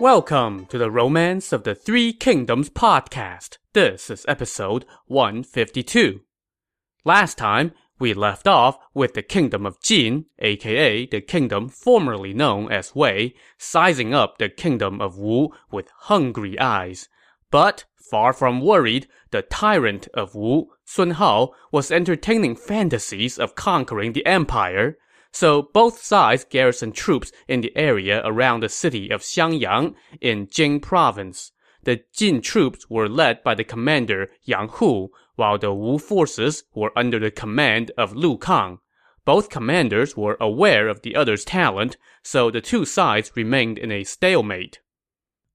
Welcome to the Romance of the Three Kingdoms podcast. This is episode 152. Last time, we left off with the kingdom of Jin, aka the kingdom formerly known as Wei, sizing up the kingdom of Wu with hungry eyes. But, far from worried, the tyrant of Wu, Sun Hao, was entertaining fantasies of conquering the empire. So both sides garrisoned troops in the area around the city of Xiangyang in Jing province. The Jin troops were led by the commander Yang Hu, while the Wu forces were under the command of Lu Kang. Both commanders were aware of the other's talent, so the two sides remained in a stalemate.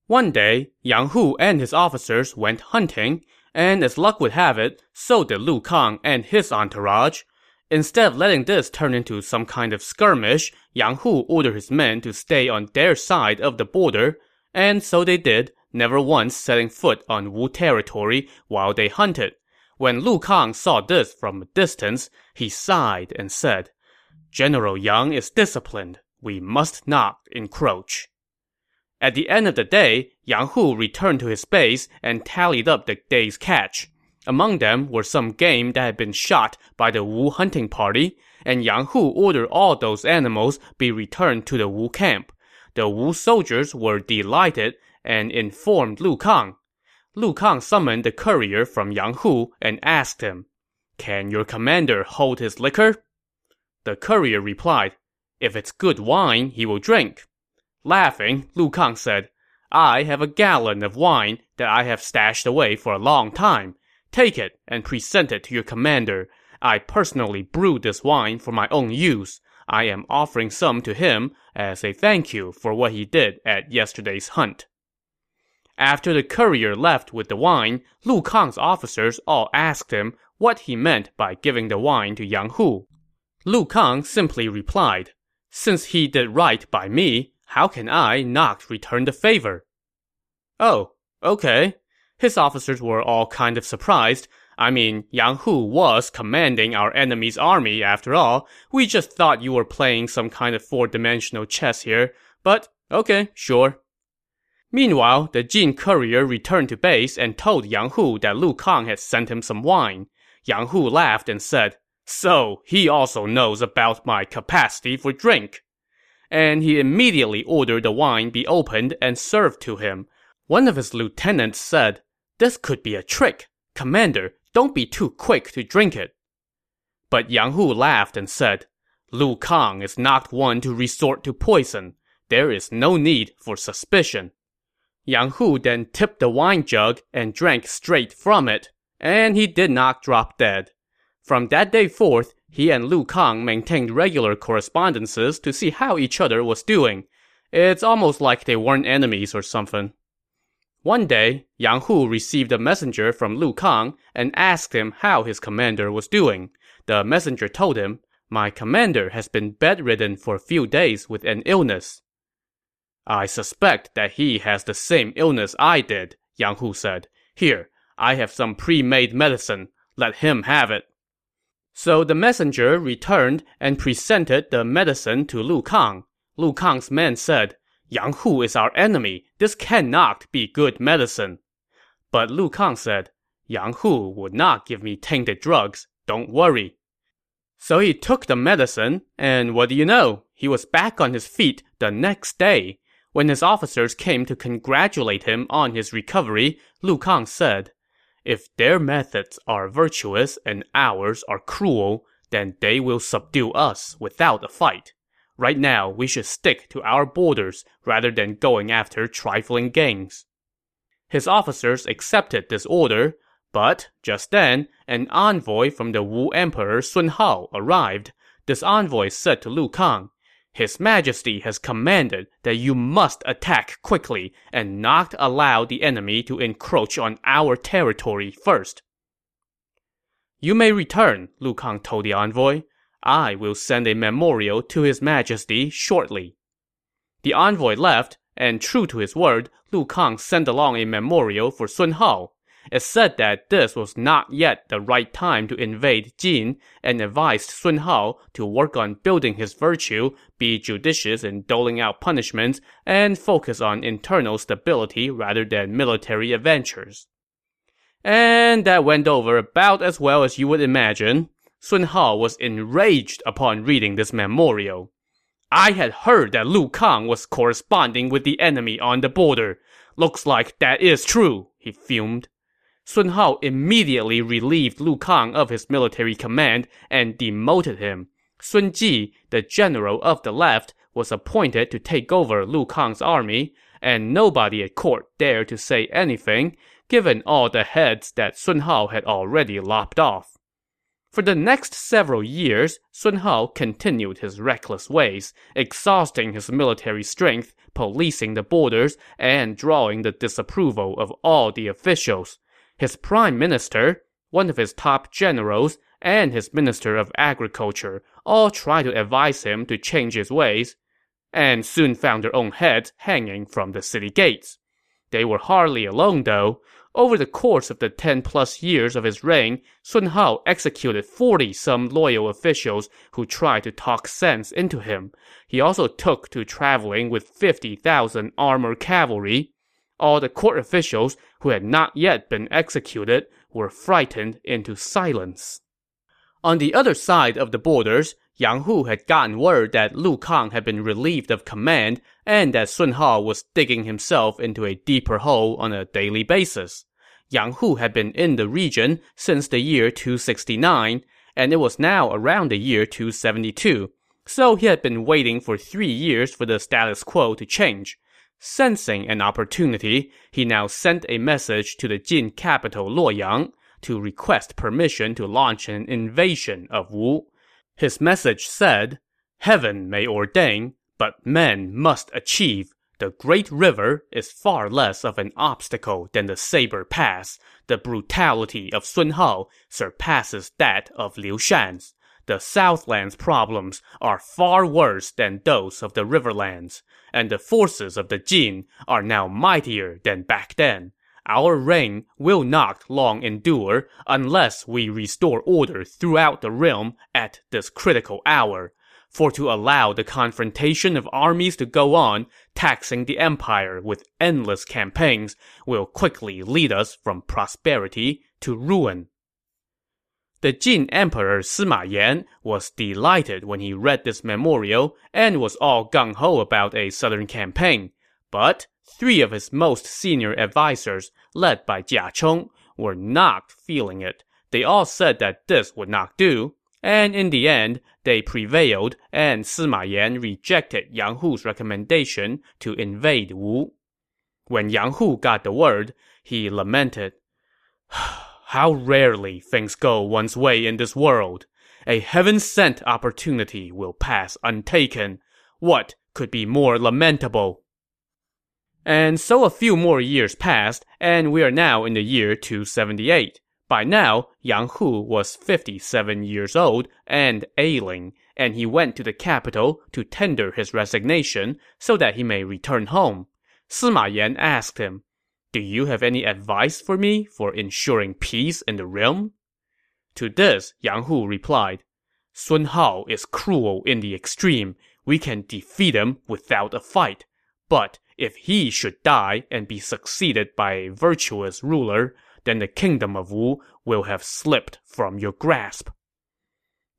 One day, Yang Hu and his officers went hunting, and as luck would have it, so did Lu Kang and his entourage. Instead of letting this turn into some kind of skirmish, Yang Hu ordered his men to stay on their side of the border, and so they did, never once setting foot on Wu territory while they hunted. When Lu Kang saw this from a distance, he sighed and said, General Yang is disciplined. We must not encroach. At the end of the day, Yang Hu returned to his base and tallied up the day's catch. Among them were some game that had been shot by the Wu hunting party, and Yang Hu ordered all those animals be returned to the Wu camp. The Wu soldiers were delighted and informed Lu Kang. Lu Kang summoned the courier from Yang Hu and asked him, Can your commander hold his liquor? The courier replied, If it's good wine, he will drink. Laughing, Lu Kang said, I have a gallon of wine that I have stashed away for a long time. Take it and present it to your commander. I personally brewed this wine for my own use. I am offering some to him as a thank you for what he did at yesterday's hunt. After the courier left with the wine, Lu Kang's officers all asked him what he meant by giving the wine to Yang Hu. Lu Kang simply replied, Since he did right by me, how can I not return the favor? Oh, okay, his officers were all kind of surprised. I mean, Yang Hu was commanding our enemy's army after all. We just thought you were playing some kind of four-dimensional chess here. But, okay, sure. Meanwhile, the Jin courier returned to base and told Yang Hu that Lu Kang had sent him some wine. Yang Hu laughed and said, So, he also knows about my capacity for drink. And he immediately ordered the wine be opened and served to him. One of his lieutenants said, this could be a trick. Commander, don't be too quick to drink it. But Yang Hu laughed and said, Lu Kang is not one to resort to poison. There is no need for suspicion. Yang Hu then tipped the wine jug and drank straight from it, and he did not drop dead. From that day forth, he and Lu Kang maintained regular correspondences to see how each other was doing. It's almost like they weren't enemies or something. One day, Yang Hu received a messenger from Lu Kang and asked him how his commander was doing. The messenger told him, My commander has been bedridden for a few days with an illness. I suspect that he has the same illness I did, Yang Hu said. Here, I have some pre-made medicine. Let him have it. So the messenger returned and presented the medicine to Lu Kang. Lu Kang's men said, Yang Hu is our enemy. This cannot be good medicine. But Lu Kang said, Yang Hu would not give me tainted drugs. Don't worry. So he took the medicine, and what do you know? He was back on his feet the next day. When his officers came to congratulate him on his recovery, Lu Kang said, If their methods are virtuous and ours are cruel, then they will subdue us without a fight. Right now, we should stick to our borders rather than going after trifling gains. His officers accepted this order, but just then, an envoy from the Wu Emperor Sun Hao arrived. This envoy said to Lu Kang, His Majesty has commanded that you must attack quickly and not allow the enemy to encroach on our territory first. You may return, Lu Kang told the envoy. I will send a memorial to His Majesty shortly. The envoy left, and true to his word, Lu Kang sent along a memorial for Sun Hao. It said that this was not yet the right time to invade Jin and advised Sun Hao to work on building his virtue, be judicious in doling out punishments, and focus on internal stability rather than military adventures. And that went over about as well as you would imagine. Sun Hao was enraged upon reading this memorial. I had heard that Lu Kang was corresponding with the enemy on the border. Looks like that is true, he fumed. Sun Hao immediately relieved Lu Kang of his military command and demoted him. Sun Ji, the general of the left, was appointed to take over Lu Kang's army, and nobody at court dared to say anything, given all the heads that Sun Hao had already lopped off. For the next several years, Sun Hao continued his reckless ways, exhausting his military strength, policing the borders, and drawing the disapproval of all the officials. His prime minister, one of his top generals, and his minister of agriculture all tried to advise him to change his ways, and soon found their own heads hanging from the city gates. They were hardly alone, though. Over the course of the 10 plus years of his reign, Sun Hao executed 40 some loyal officials who tried to talk sense into him. He also took to traveling with 50,000 armored cavalry. All the court officials who had not yet been executed were frightened into silence. On the other side of the borders, Yang Hu had gotten word that Lu Kang had been relieved of command and that Sun Hao was digging himself into a deeper hole on a daily basis. Yang Hu had been in the region since the year 269, and it was now around the year 272, so he had been waiting for three years for the status quo to change. Sensing an opportunity, he now sent a message to the Jin capital Luoyang to request permission to launch an invasion of Wu. His message said, Heaven may ordain, but men must achieve. The Great River is far less of an obstacle than the Saber Pass. The brutality of Sun Hao surpasses that of Liu Shan's. The Southland's problems are far worse than those of the Riverlands, and the forces of the Jin are now mightier than back then. Our reign will not long endure unless we restore order throughout the realm at this critical hour. For to allow the confrontation of armies to go on, taxing the empire with endless campaigns, will quickly lead us from prosperity to ruin. The Jin Emperor Sima Yan was delighted when he read this memorial and was all gung ho about a southern campaign. But three of his most senior advisers, led by Jia Chong, were not feeling it. They all said that this would not do, and in the end, they prevailed, and Sima Yan rejected Yang Hu's recommendation to invade Wu. When Yang Hu got the word, he lamented, How rarely things go one's way in this world. A heaven-sent opportunity will pass untaken. What could be more lamentable? And so a few more years passed, and we are now in the year 278. By now, Yang Hu was 57 years old and ailing, and he went to the capital to tender his resignation so that he may return home. Sima Yan asked him, Do you have any advice for me for ensuring peace in the realm? To this, Yang Hu replied, Sun Hao is cruel in the extreme. We can defeat him without a fight. But if he should die and be succeeded by a virtuous ruler, then the kingdom of Wu will have slipped from your grasp.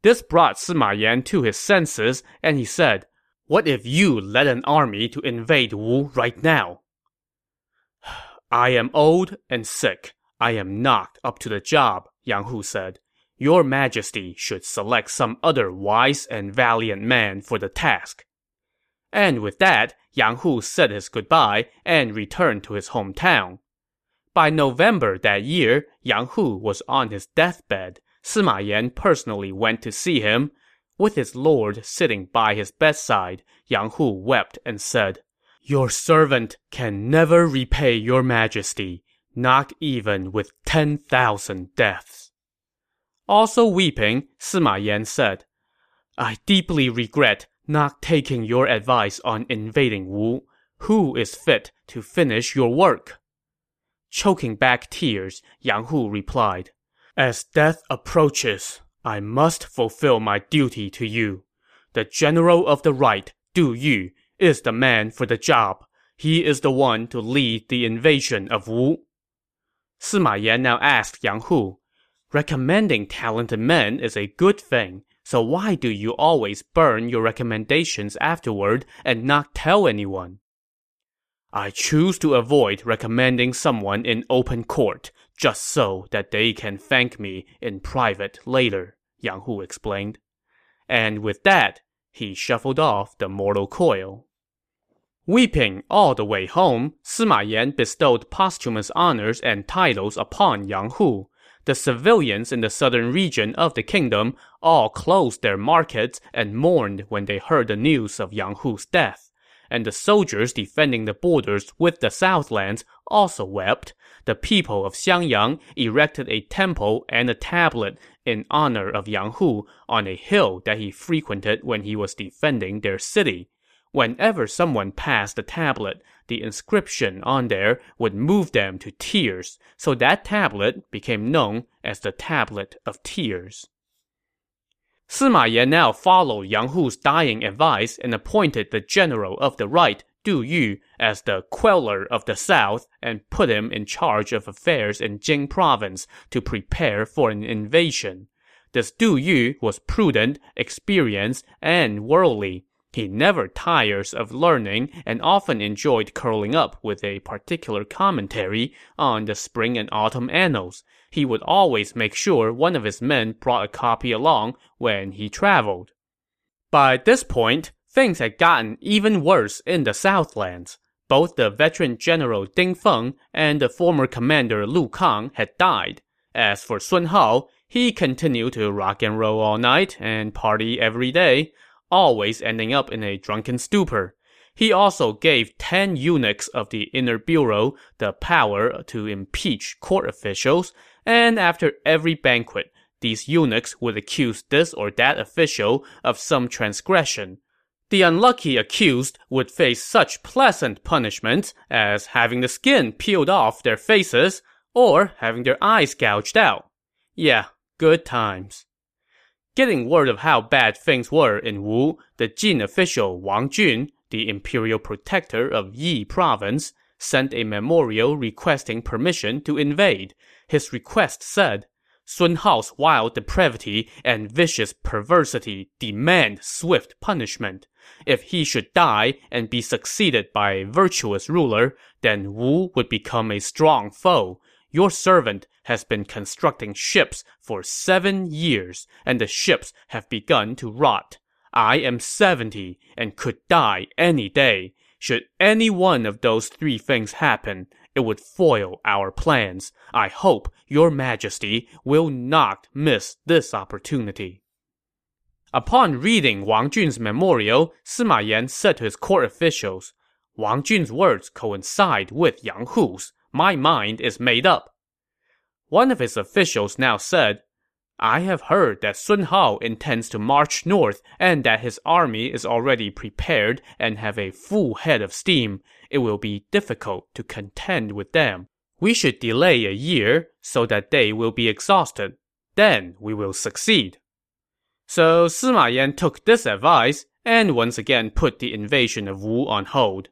This brought Sima Yan to his senses, and he said, What if you led an army to invade Wu right now? I am old and sick. I am not up to the job, Yang Hu said. Your majesty should select some other wise and valiant man for the task. And with that, Yang Hu said his goodbye and returned to his hometown. By November that year, Yang Hu was on his deathbed. Sima Yan personally went to see him. With his lord sitting by his bedside, Yang Hu wept and said, Your servant can never repay your majesty, not even with 10,000 deaths. Also weeping, Sima Yan said, I deeply regret not taking your advice on invading Wu. Who is fit to finish your work? Choking back tears, Yang Hu replied, As death approaches, I must fulfill my duty to you. The general of the right, Du Yu, is the man for the job. He is the one to lead the invasion of Wu. Sima Yan now asked Yang Hu, Recommending talented men is a good thing, so why do you always burn your recommendations afterward and not tell anyone? I choose to avoid recommending someone in open court, just so that they can thank me in private later, Yang Hu explained. And with that, he shuffled off the mortal coil. Weeping all the way home, Sima Yan bestowed posthumous honors and titles upon Yang Hu. The civilians in the southern region of the kingdom all closed their markets and mourned when they heard the news of Yang Hu's death and the soldiers defending the borders with the southlands also wept. The people of Xiangyang erected a temple and a tablet in honor of Yang Hu on a hill that he frequented when he was defending their city. Whenever someone passed the tablet, the inscription on there would move them to tears, so that tablet became known as the Tablet of Tears. Sima Yan now followed Yang Hu's dying advice and appointed the general of the right, Du Yu, as the queller of the south and put him in charge of affairs in Jing province to prepare for an invasion. This Du Yu was prudent, experienced, and worldly. He never tires of learning and often enjoyed curling up with a particular commentary on the spring and autumn annals. He would always make sure one of his men brought a copy along when he traveled. By this point, things had gotten even worse in the Southlands. Both the veteran general Ding Feng and the former commander Lu Kang had died. As for Sun Hao, he continued to rock and roll all night and party every day always ending up in a drunken stupor. He also gave 10 eunuchs of the inner bureau the power to impeach court officials, and after every banquet, these eunuchs would accuse this or that official of some transgression. The unlucky accused would face such pleasant punishments as having the skin peeled off their faces or having their eyes gouged out. Yeah, good times. Getting word of how bad things were in Wu, the Jin official Wang Jun, the imperial protector of Yi province, sent a memorial requesting permission to invade. His request said, Sun Hao's wild depravity and vicious perversity demand swift punishment. If he should die and be succeeded by a virtuous ruler, then Wu would become a strong foe. Your servant has been constructing ships for seven years, and the ships have begun to rot. I am 70 and could die any day. Should any one of those three things happen, it would foil our plans. I hope your majesty will not miss this opportunity. Upon reading Wang Jun's memorial, Sima Yan said to his court officials, Wang Jun's words coincide with Yang Hu's my mind is made up. One of his officials now said, I have heard that Sun Hao intends to march north and that his army is already prepared and have a full head of steam. It will be difficult to contend with them. We should delay a year so that they will be exhausted. Then we will succeed. So Sima Yan took this advice and once again put the invasion of Wu on hold.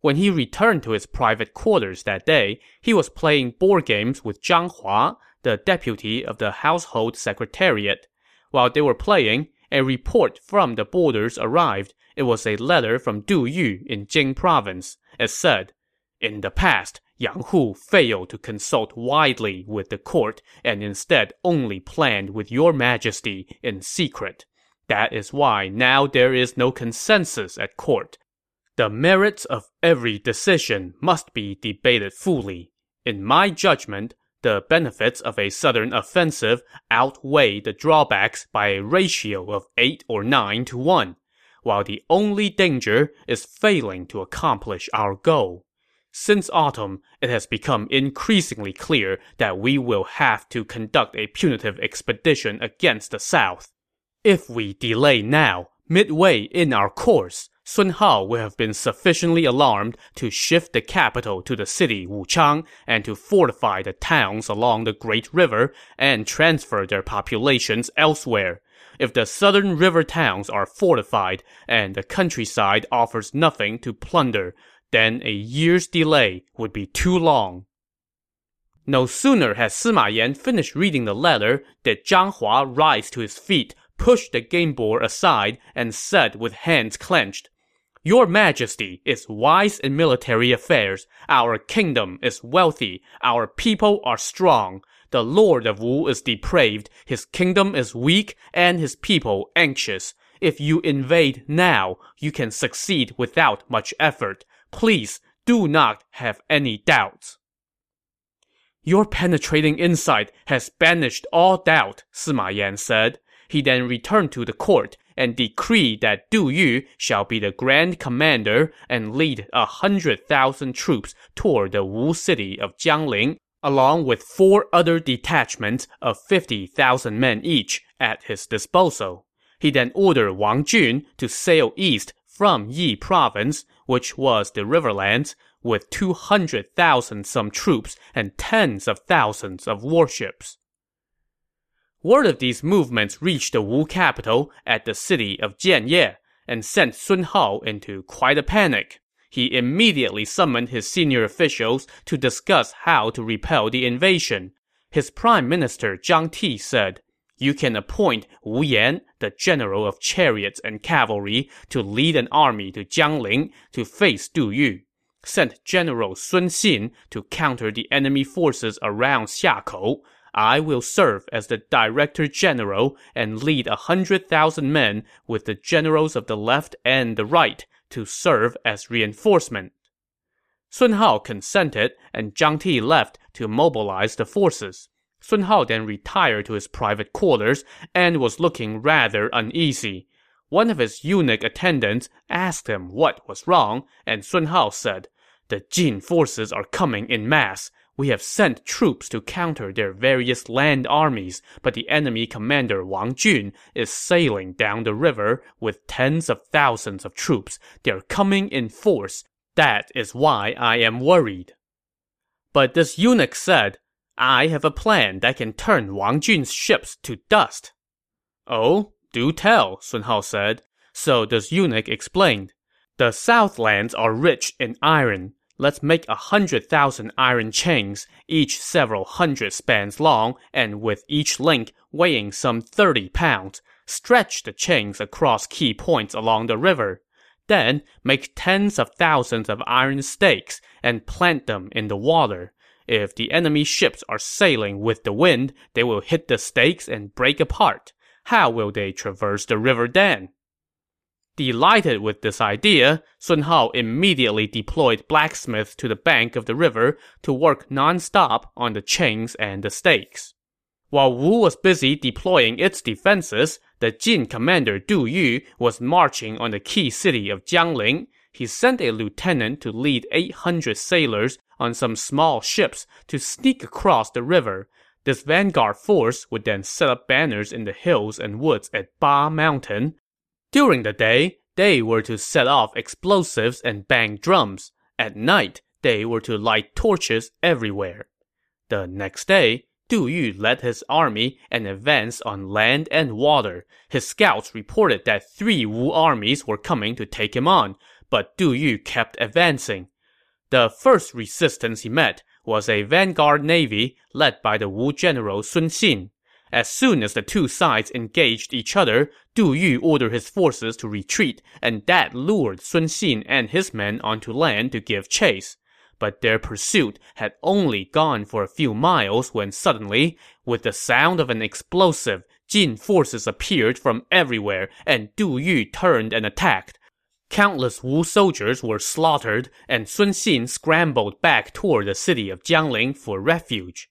When he returned to his private quarters that day, he was playing board games with Zhang Hua, the deputy of the household secretariat. While they were playing, a report from the borders arrived. It was a letter from Du Yu in Jing province. It said, In the past, Yang Hu failed to consult widely with the court and instead only planned with your majesty in secret. That is why now there is no consensus at court. The merits of every decision must be debated fully. In my judgment, the benefits of a southern offensive outweigh the drawbacks by a ratio of 8 or 9 to 1, while the only danger is failing to accomplish our goal. Since autumn, it has become increasingly clear that we will have to conduct a punitive expedition against the south. If we delay now, midway in our course, Sun Hao will have been sufficiently alarmed to shift the capital to the city Wuchang and to fortify the towns along the Great River and transfer their populations elsewhere. If the southern river towns are fortified and the countryside offers nothing to plunder, then a year's delay would be too long. No sooner had Sima Yan finished reading the letter did Zhang Hua rise to his feet, push the game board aside, and said with hands clenched, your Majesty is wise in military affairs. Our kingdom is wealthy. Our people are strong. The Lord of Wu is depraved. His kingdom is weak and his people anxious. If you invade now, you can succeed without much effort. Please do not have any doubts. Your penetrating insight has banished all doubt, Sima Yan said. He then returned to the court and decreed that Du Yu shall be the grand commander and lead a hundred thousand troops toward the Wu city of Jiangling, along with four other detachments of 50,000 men each at his disposal. He then ordered Wang Jun to sail east from Yi province, which was the riverlands, with 200,000 some troops and tens of thousands of warships. Word of these movements reached the Wu capital at the city of Jianye and sent Sun Hao into quite a panic. He immediately summoned his senior officials to discuss how to repel the invasion. His prime minister Zhang Ti said, You can appoint Wu Yan, the general of chariots and cavalry, to lead an army to Jiangling to face Du Yu. Send General Sun Xin to counter the enemy forces around Xiakou. I will serve as the director general and lead a hundred thousand men with the generals of the left and the right to serve as reinforcement. Sun Hao consented, and Zhang Ti left to mobilize the forces. Sun Hao then retired to his private quarters and was looking rather uneasy. One of his eunuch attendants asked him what was wrong, and Sun Hao said, The Jin forces are coming in mass. We have sent troops to counter their various land armies, but the enemy commander Wang Jun is sailing down the river with tens of thousands of troops. They are coming in force. That is why I am worried. But this eunuch said, I have a plan that can turn Wang Jun's ships to dust. Oh, do tell, Sun Hao said. So this eunuch explained. The Southlands are rich in iron. Let's make a hundred thousand iron chains, each several hundred spans long, and with each link weighing some thirty pounds. Stretch the chains across key points along the river. Then make tens of thousands of iron stakes and plant them in the water. If the enemy ships are sailing with the wind, they will hit the stakes and break apart. How will they traverse the river then? Delighted with this idea, Sun Hao immediately deployed blacksmiths to the bank of the river to work non-stop on the chains and the stakes. While Wu was busy deploying its defenses, the Jin commander Du Yu was marching on the key city of Jiangling. He sent a lieutenant to lead 800 sailors on some small ships to sneak across the river. This vanguard force would then set up banners in the hills and woods at Ba Mountain, during the day, they were to set off explosives and bang drums. At night, they were to light torches everywhere. The next day, Du Yu led his army and advanced on land and water. His scouts reported that three Wu armies were coming to take him on, but Du Yu kept advancing. The first resistance he met was a vanguard navy led by the Wu general Sun Xin. As soon as the two sides engaged each other, Du Yu ordered his forces to retreat, and that lured Sun Xin and his men onto land to give chase. But their pursuit had only gone for a few miles when suddenly, with the sound of an explosive, Jin forces appeared from everywhere, and Du Yu turned and attacked. Countless Wu soldiers were slaughtered, and Sun Xin scrambled back toward the city of Jiangling for refuge.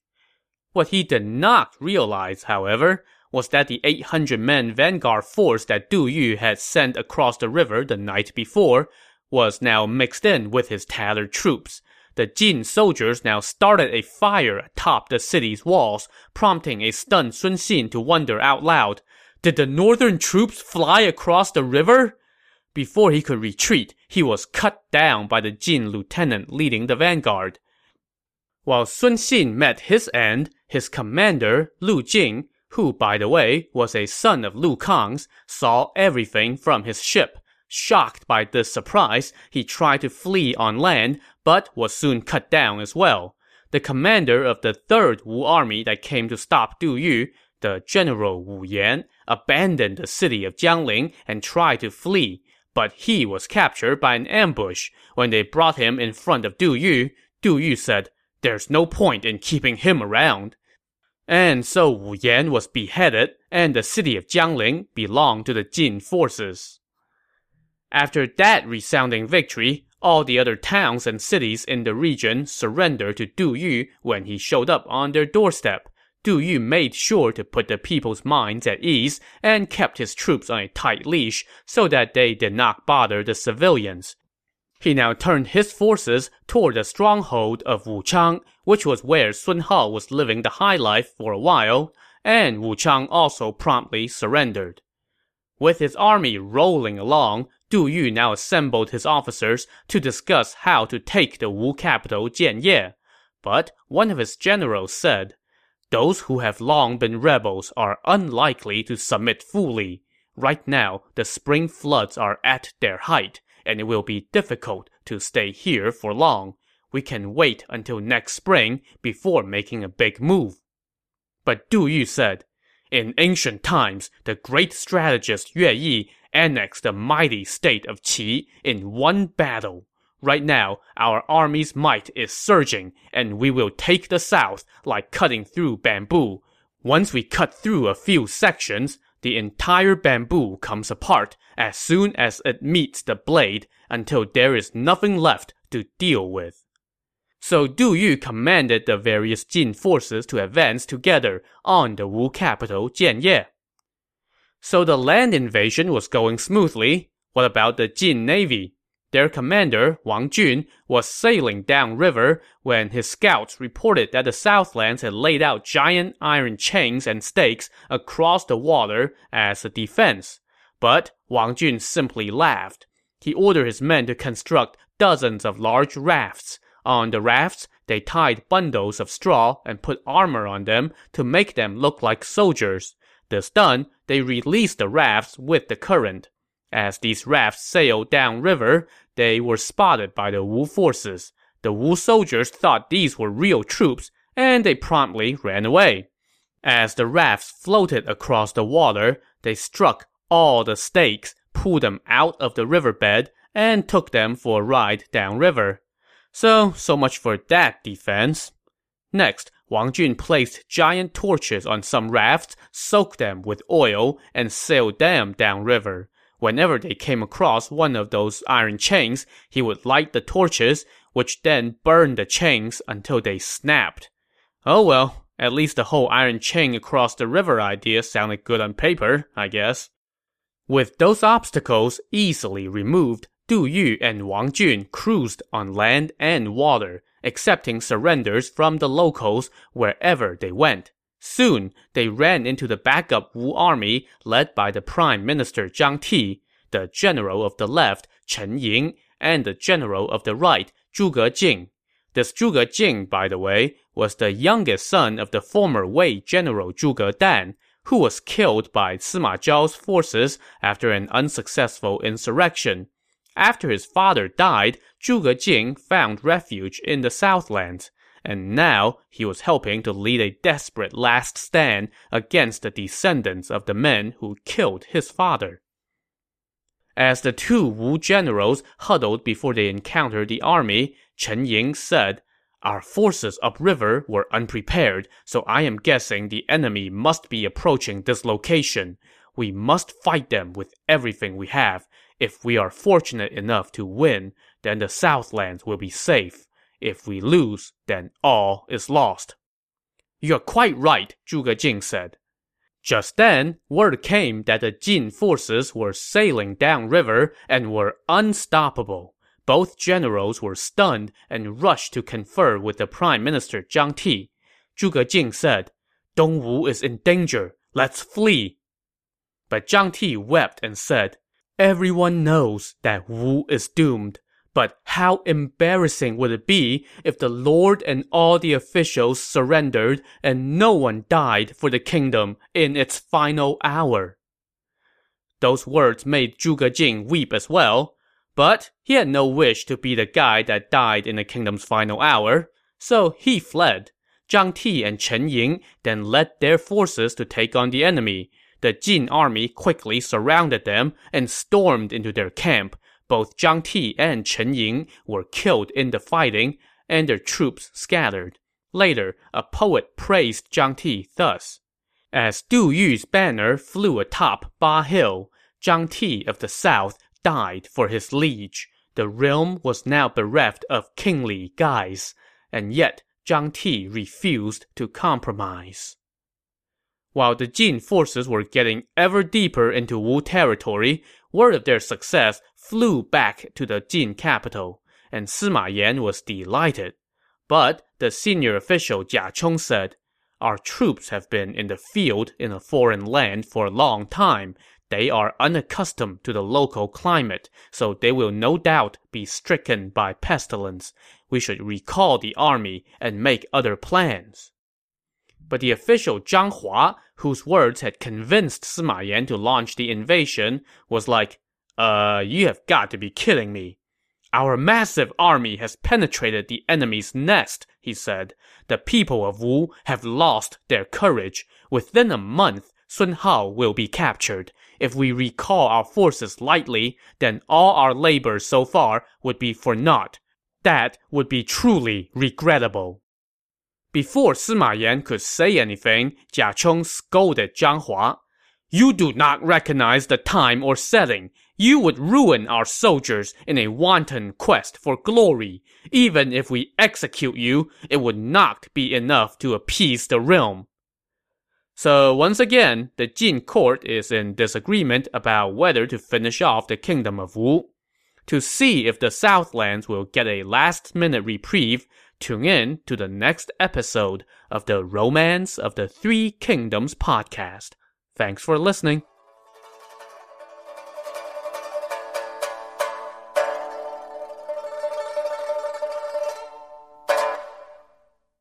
What he did not realize, however, was that the 800-man vanguard force that Du Yu had sent across the river the night before was now mixed in with his tattered troops. The Jin soldiers now started a fire atop the city's walls, prompting a stunned Sun Xin to wonder out loud, Did the northern troops fly across the river? Before he could retreat, he was cut down by the Jin lieutenant leading the vanguard. While Sun Xin met his end, his commander, Lu Jing, who, by the way, was a son of Lu Kang's, saw everything from his ship. Shocked by this surprise, he tried to flee on land, but was soon cut down as well. The commander of the third Wu army that came to stop Du Yu, the general Wu Yan, abandoned the city of Jiangling and tried to flee, but he was captured by an ambush. When they brought him in front of Du Yu, Du Yu said, There's no point in keeping him around. And so Wu Yan was beheaded, and the city of Jiangling belonged to the Jin forces. After that resounding victory, all the other towns and cities in the region surrendered to Du Yu when he showed up on their doorstep. Du Yu made sure to put the people's minds at ease and kept his troops on a tight leash so that they did not bother the civilians. He now turned his forces toward the stronghold of Wuchang, which was where Sun Hao was living the high life for a while, and Wuchang also promptly surrendered. With his army rolling along, Du Yu now assembled his officers to discuss how to take the Wu capital Jianye. But one of his generals said, Those who have long been rebels are unlikely to submit fully. Right now, the spring floods are at their height, and it will be difficult to stay here for long. We can wait until next spring before making a big move. But Du Yu said, In ancient times, the great strategist Yue Yi annexed the mighty state of Qi in one battle. Right now, our army's might is surging, and we will take the south like cutting through bamboo. Once we cut through a few sections, the entire bamboo comes apart as soon as it meets the blade until there is nothing left to deal with. So Du Yu commanded the various Jin forces to advance together on the Wu capital Jianye. So the land invasion was going smoothly. What about the Jin navy? Their commander, Wang Jun, was sailing downriver when his scouts reported that the Southlands had laid out giant iron chains and stakes across the water as a defense. But Wang Jun simply laughed. He ordered his men to construct dozens of large rafts. On the rafts, they tied bundles of straw and put armor on them to make them look like soldiers. This done, they released the rafts with the current. As these rafts sailed downriver, they were spotted by the Wu forces. The Wu soldiers thought these were real troops, and they promptly ran away. As the rafts floated across the water, they struck all the stakes, pulled them out of the riverbed, and took them for a ride downriver. So, so much for that defense. Next, Wang Jun placed giant torches on some rafts, soaked them with oil, and sailed them downriver. Whenever they came across one of those iron chains, he would light the torches, which then burned the chains until they snapped. Oh well, at least the whole iron chain across the river idea sounded good on paper, I guess. With those obstacles easily removed, Du Yu and Wang Jun cruised on land and water, accepting surrenders from the locals wherever they went. Soon, they ran into the backup Wu army led by the prime minister Zhang Ti, the general of the left, Chen Ying, and the general of the right, Zhuge Jing. This Zhuge Jing, by the way, was the youngest son of the former Wei general Zhuge Dan, who was killed by Sima Zhao's forces after an unsuccessful insurrection. After his father died, Zhuge Jing found refuge in the Southlands and now he was helping to lead a desperate last stand against the descendants of the men who killed his father. As the two Wu generals huddled before they encountered the army, Chen Ying said, Our forces upriver were unprepared, so I am guessing the enemy must be approaching this location. We must fight them with everything we have. If we are fortunate enough to win, then the Southlands will be safe. If we lose, then all is lost. You're quite right, Zhuge Jing said. Just then, word came that the Jin forces were sailing downriver and were unstoppable. Both generals were stunned and rushed to confer with the prime minister Zhang Ti. Zhuge Jing said, Dongwu is in danger. Let's flee. But Zhang Ti wept and said, Everyone knows that Wu is doomed. But how embarrassing would it be if the lord and all the officials surrendered and no one died for the kingdom in its final hour? Those words made Zhuge Jing weep as well, but he had no wish to be the guy that died in the kingdom's final hour, so he fled. Zhang Ti and Chen Ying then led their forces to take on the enemy. The Jin army quickly surrounded them and stormed into their camp, both Zhang Ti and Chen Ying were killed in the fighting, and their troops scattered. Later, a poet praised Zhang Ti thus. As Du Yu's banner flew atop Ba Hill, Zhang Ti of the south died for his liege. The realm was now bereft of kingly guise, and yet Zhang Ti refused to compromise. While the Jin forces were getting ever deeper into Wu territory, word of their success flew back to the Jin capital, and Sima Yan was delighted. But the senior official Jia Chong said, Our troops have been in the field in a foreign land for a long time. They are unaccustomed to the local climate, so they will no doubt be stricken by pestilence. We should recall the army and make other plans. But the official Zhang Hua, whose words had convinced Sima Yan to launch the invasion, was like, uh, you have got to be kidding me. Our massive army has penetrated the enemy's nest, he said. The people of Wu have lost their courage. Within a month, Sun Hao will be captured. If we recall our forces lightly, then all our labor so far would be for naught. That would be truly regrettable. Before Sima Yan could say anything, Jia Chong scolded Zhang Hua. You do not recognize the time or setting. You would ruin our soldiers in a wanton quest for glory. Even if we execute you, it would not be enough to appease the realm. So once again, the Jin court is in disagreement about whether to finish off the kingdom of Wu. To see if the Southlands will get a last-minute reprieve, tune in to the next episode of the Romance of the Three Kingdoms podcast. Thanks for listening.